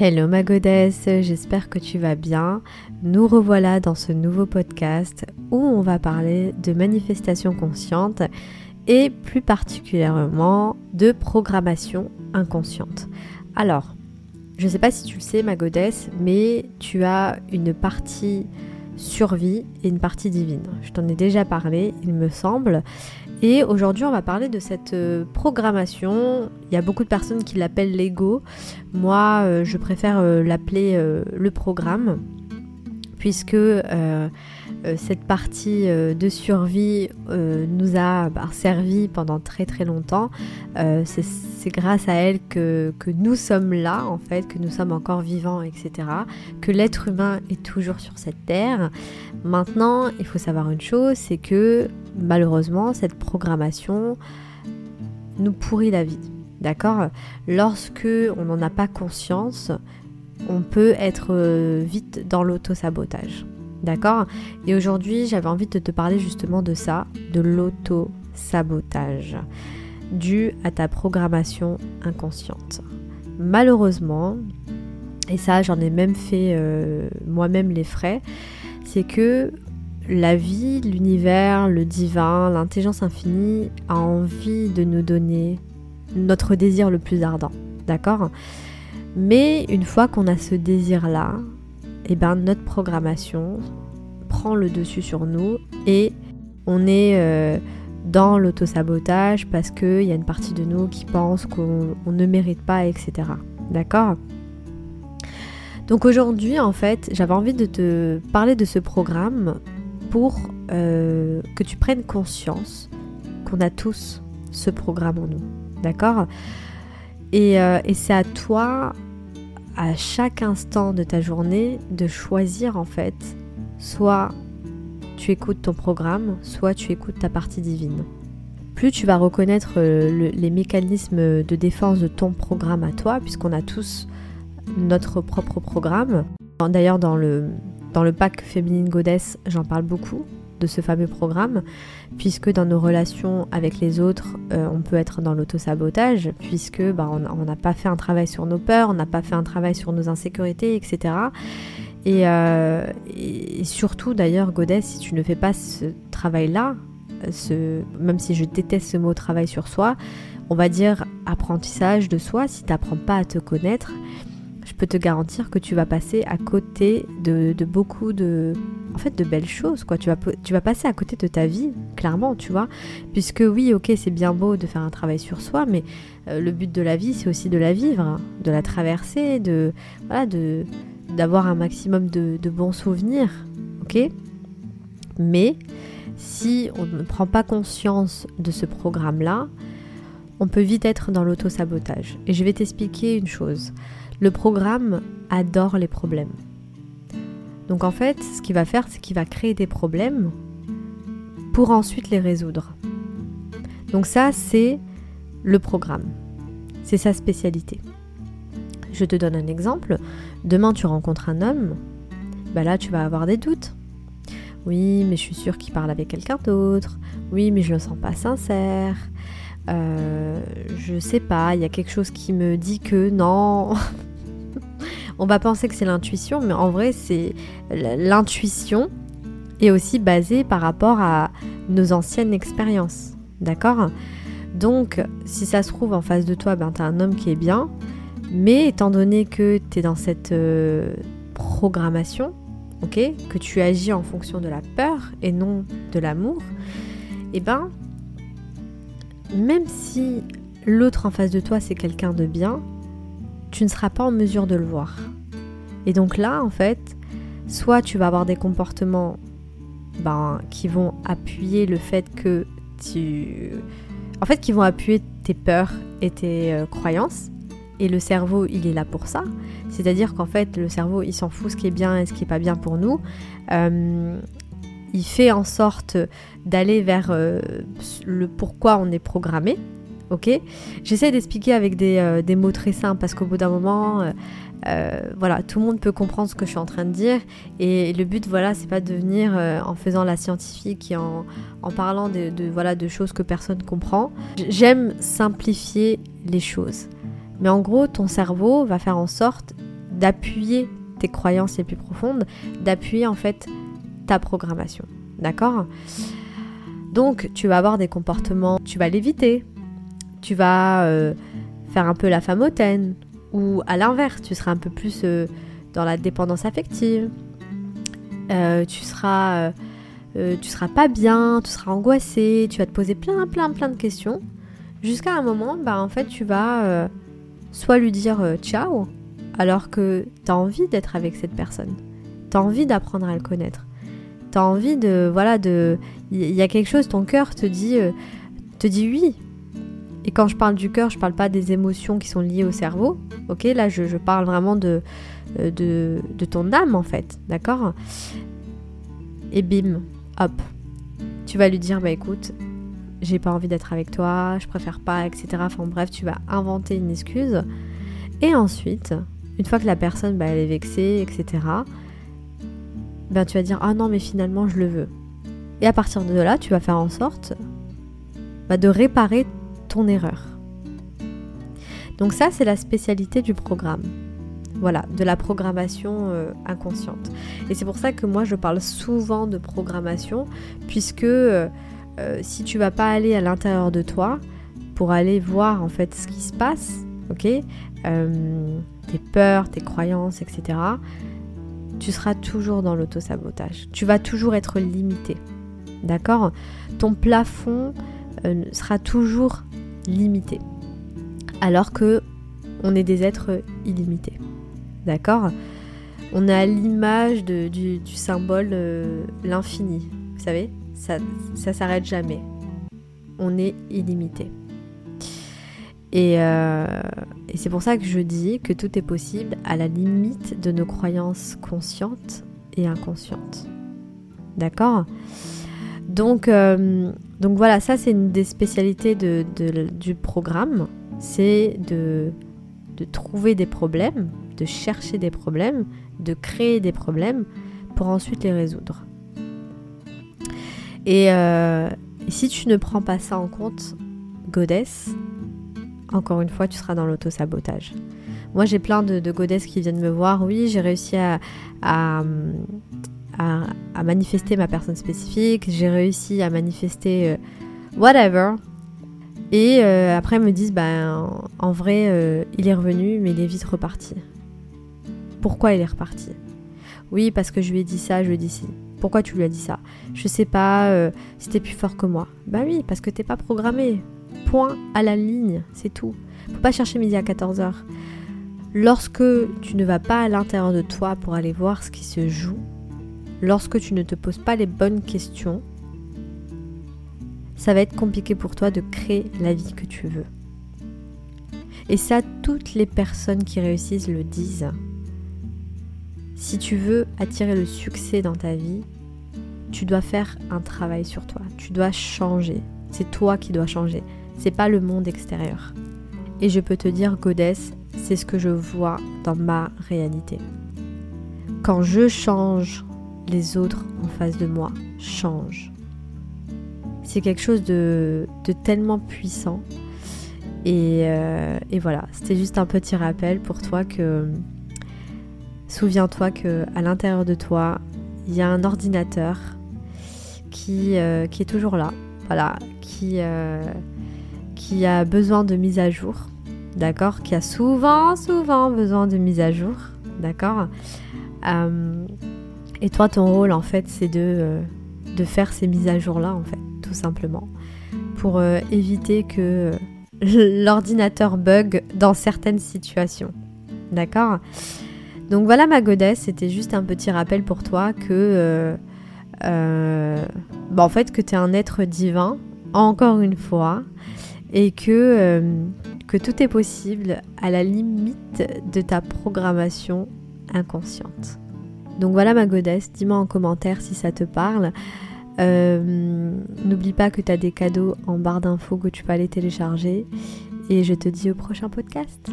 Hello ma godesse, j'espère que tu vas bien. Nous revoilà dans ce nouveau podcast où on va parler de manifestation consciente et plus particulièrement de programmation inconsciente. Alors, je ne sais pas si tu le sais ma godesse, mais tu as une partie survie et une partie divine. Je t'en ai déjà parlé, il me semble. Et aujourd'hui, on va parler de cette euh, programmation. Il y a beaucoup de personnes qui l'appellent l'ego. Moi, euh, je préfère euh, l'appeler le programme, puisque cette partie de survie nous a bah, servi pendant très très longtemps. C'est grâce à elle que, que, nous sommes là, en fait, que nous sommes encore vivants, etc. Que l'être humain est toujours sur cette terre. Maintenant, il faut savoir une chose, c'est que malheureusement, cette programmation nous pourrit la vie. D'accord? Lorsque on n'en a pas conscience, on peut être euh, vite dans l'auto-sabotage. D'accord? Et aujourd'hui, j'avais envie de te parler justement de ça, de l'auto-sabotage, dû à ta programmation inconsciente. Malheureusement, et ça j'en ai même fait euh, moi-même les frais, c'est que la vie, l'univers, le divin, l'intelligence infinie a envie de nous donner notre désir le plus ardent. D'accord? Mais une fois qu'on a ce désir-là, eh ben, notre programmation prend le dessus sur nous et on est euh, dans l'autosabotage parce qu'il y a une partie de nous qui pense qu'on ne mérite pas, etc. D'accord? Donc aujourd'hui, en fait, j'avais envie de te parler de ce programme pour euh, que tu prennes conscience qu'on a tous ce programme en nous. D'accord? Euh, et c'est à toi, à chaque instant de ta journée, de choisir en fait, soit tu écoutes ton programme, soit tu écoutes ta partie divine. Plus tu vas reconnaître euh, les mécanismes de défense de ton programme à toi, puisqu'on a tous notre propre programme. D'ailleurs, dans le, dans le pack Féminine Goddess, j'en parle beaucoup de ce fameux programme, puisque dans nos relations avec les autres, euh, on peut être dans l'autosabotage, puisque bah, on n'a pas fait un travail sur nos peurs, on n'a pas fait un travail sur nos insécurités, etc. Euh, et, surtout d'ailleurs, Goddess, si tu ne fais pas ce travail-là, ce, même si je déteste ce mot travail sur soi, on va dire apprentissage de soi, si tu n'apprends pas à te connaître, je peux te garantir que tu vas passer à côté de, beaucoup de, en fait, de belles choses, quoi. Tu vas, tu vas passer à côté de ta vie, clairement, tu vois. Puisque oui, ok, c'est bien beau de faire un travail sur soi, mais euh, le but de la vie, c'est aussi de la vivre, hein, de la traverser, de, voilà, de, d'avoir un maximum de, de bons souvenirs, ok Mais si on ne prend pas conscience de ce programme-là, on peut vite être dans l'auto-sabotage. Et je vais t'expliquer une chose. Le programme adore les problèmes. Donc en fait, ce qu'il va faire, c'est qu'il va créer des problèmes pour ensuite les résoudre. Donc ça, c'est le programme. C'est sa spécialité. Je te donne un exemple. Demain, tu rencontres un homme. Bah là, tu vas avoir des doutes. Oui, mais je suis sûre qu'il parle avec quelqu'un d'autre. Oui, mais je le sens pas sincère. Euh, je sais pas, il y a quelque chose qui me dit que non. On va penser que c'est l'intuition, mais en vrai, c'est l'intuition est aussi basée par rapport à nos anciennes expériences. D'accord? Donc, si ça se trouve en face de toi, ben, tu as un homme qui est bien, mais étant donné que tu es dans cette euh, programmation, que tu agis en fonction de la peur et non de l'amour, et eh ben, même si l'autre en face de toi c'est quelqu'un de bien, tu ne seras pas en mesure de le voir. Et donc là, en fait, soit tu vas avoir des comportements ben, qui vont appuyer le fait que tu... En fait, qui vont appuyer tes peurs et tes euh, croyances. Et le cerveau, il est là pour ça. C'est-à-dire qu'en fait, le cerveau, il s'en fout ce qui est bien et ce qui n'est pas bien pour nous. Euh, il fait en sorte d'aller vers euh, le pourquoi on est programmé. Ok? J'essaie d'expliquer avec des, euh, des, mots très simples parce qu'au bout d'un moment, euh, voilà, tout le monde peut comprendre ce que je suis en train de dire. Et le but, voilà, c'est pas de venir en faisant la scientifique et en, en parlant de, de, voilà, de choses que personne comprend. J'aime simplifier les choses. Mais en gros, ton cerveau va faire en sorte d'appuyer tes croyances les plus profondes, d'appuyer en fait ta programmation. D'accord? Donc tu vas avoir des comportements, tu vas l'éviter, tu vas euh, faire un peu la femme hautaine, ou à l'inverse, tu seras un peu plus euh, dans la dépendance affective, euh, tu seras... tu seras pas bien, tu seras angoissé, tu vas te poser plein plein plein de questions jusqu'à un moment bah en fait tu vas soit lui dire ciao alors que tu as envie d'être avec cette personne. Tu as envie d'apprendre à le connaître. Tu as envie de voilà de il y a quelque chose ton cœur te dit te dit oui, et quand je parle du cœur, je parle pas des émotions qui sont liées au cerveau. Ok, là je, parle vraiment de, euh, de, de, ton âme en fait, d'accord? Et bim, hop, tu vas lui dire bah écoute, j'ai pas envie d'être avec toi, je préfère pas, etc. Enfin bref, tu vas inventer une excuse. Et ensuite, une fois que la personne bah, elle est vexée, etc. Ben tu vas dire ah non mais finalement je le veux. Et à partir de là, tu vas faire en sorte bah, de réparer erreur. Donc ça, c'est la spécialité du programme. Voilà, de la programmation euh, inconsciente. Et c'est pour ça que moi, je parle souvent de programmation, puisque euh, euh, si tu vas pas aller à l'intérieur de toi pour aller voir en fait ce qui se passe, ok, tes peurs, tes croyances, etc., tu seras toujours dans l'auto-sabotage. Tu vas toujours être limité. D'accord? Ton plafond sera toujours limité. Alors que on est des êtres illimités. D'accord? On a l'image du, symbole euh, l'infini. Vous savez? Ça ça s'arrête jamais. On est illimité. Et, euh, et c'est pour ça que je dis que tout est possible à la limite de nos croyances conscientes et inconscientes. D'accord? Donc, euh, donc voilà, ça c'est une des spécialités de, du programme, c'est de, de trouver des problèmes, de chercher des problèmes, de créer des problèmes pour ensuite les résoudre. Et, euh, si tu ne prends pas ça en compte, goddess, encore une fois, tu seras dans l'auto-sabotage. Moi, j'ai plein de, de godesses qui viennent me voir. Oui, j'ai réussi à, à, manifester ma personne spécifique, j'ai réussi à manifester euh, whatever. Et euh, après, me disent, ben, en, vrai, euh, il est revenu, mais il est vite reparti. Pourquoi il est reparti? Oui, parce que je lui ai dit ça, je lui ai dit ci. Pourquoi tu lui as dit ça? Je sais pas, c'était plus fort que moi. Bah oui, parce que t'es pas programmé. Point à la ligne, c'est tout. Faut pas chercher midi à 14h. Lorsque tu ne vas pas à l'intérieur de toi pour aller voir ce qui se joue, lorsque tu ne te poses pas les bonnes questions, ça va être compliqué pour toi de créer la vie que tu veux. Et ça, toutes les personnes qui réussissent le disent. Si tu veux attirer le succès dans ta vie, tu dois faire un travail sur toi. Tu dois changer. C'est toi qui dois changer. C'est pas le monde extérieur. Et je peux te dire, Goddess, c'est ce que je vois dans ma réalité. Quand je change les autres en face de moi changent. C'est quelque chose de, tellement puissant. Euh, et, voilà, c'était juste un petit rappel pour toi que souviens-toi que à l'intérieur de toi, il y a un ordinateur qui, euh, est toujours là, voilà, qui, euh, qui a besoin de mise à jour, d'accord, qui a souvent, souvent besoin de mise à jour, d'accord. Et toi, ton rôle, en fait, c'est de, euh, de faire ces mises à jour-là, en fait, tout simplement, pour euh, éviter que l'ordinateur bug dans certaines situations. D'accord Donc voilà ma godesse, c'était juste un petit rappel pour toi que, euh, bah, en fait, que tu es un être divin, encore une fois, et que, que tout est possible à la limite de ta programmation inconsciente. Donc voilà ma godesse, dis-moi en commentaire si ça te parle. Euh, n'oublie pas que tu as des cadeaux en barre d'infos que tu peux aller télécharger. Et je te dis au prochain podcast.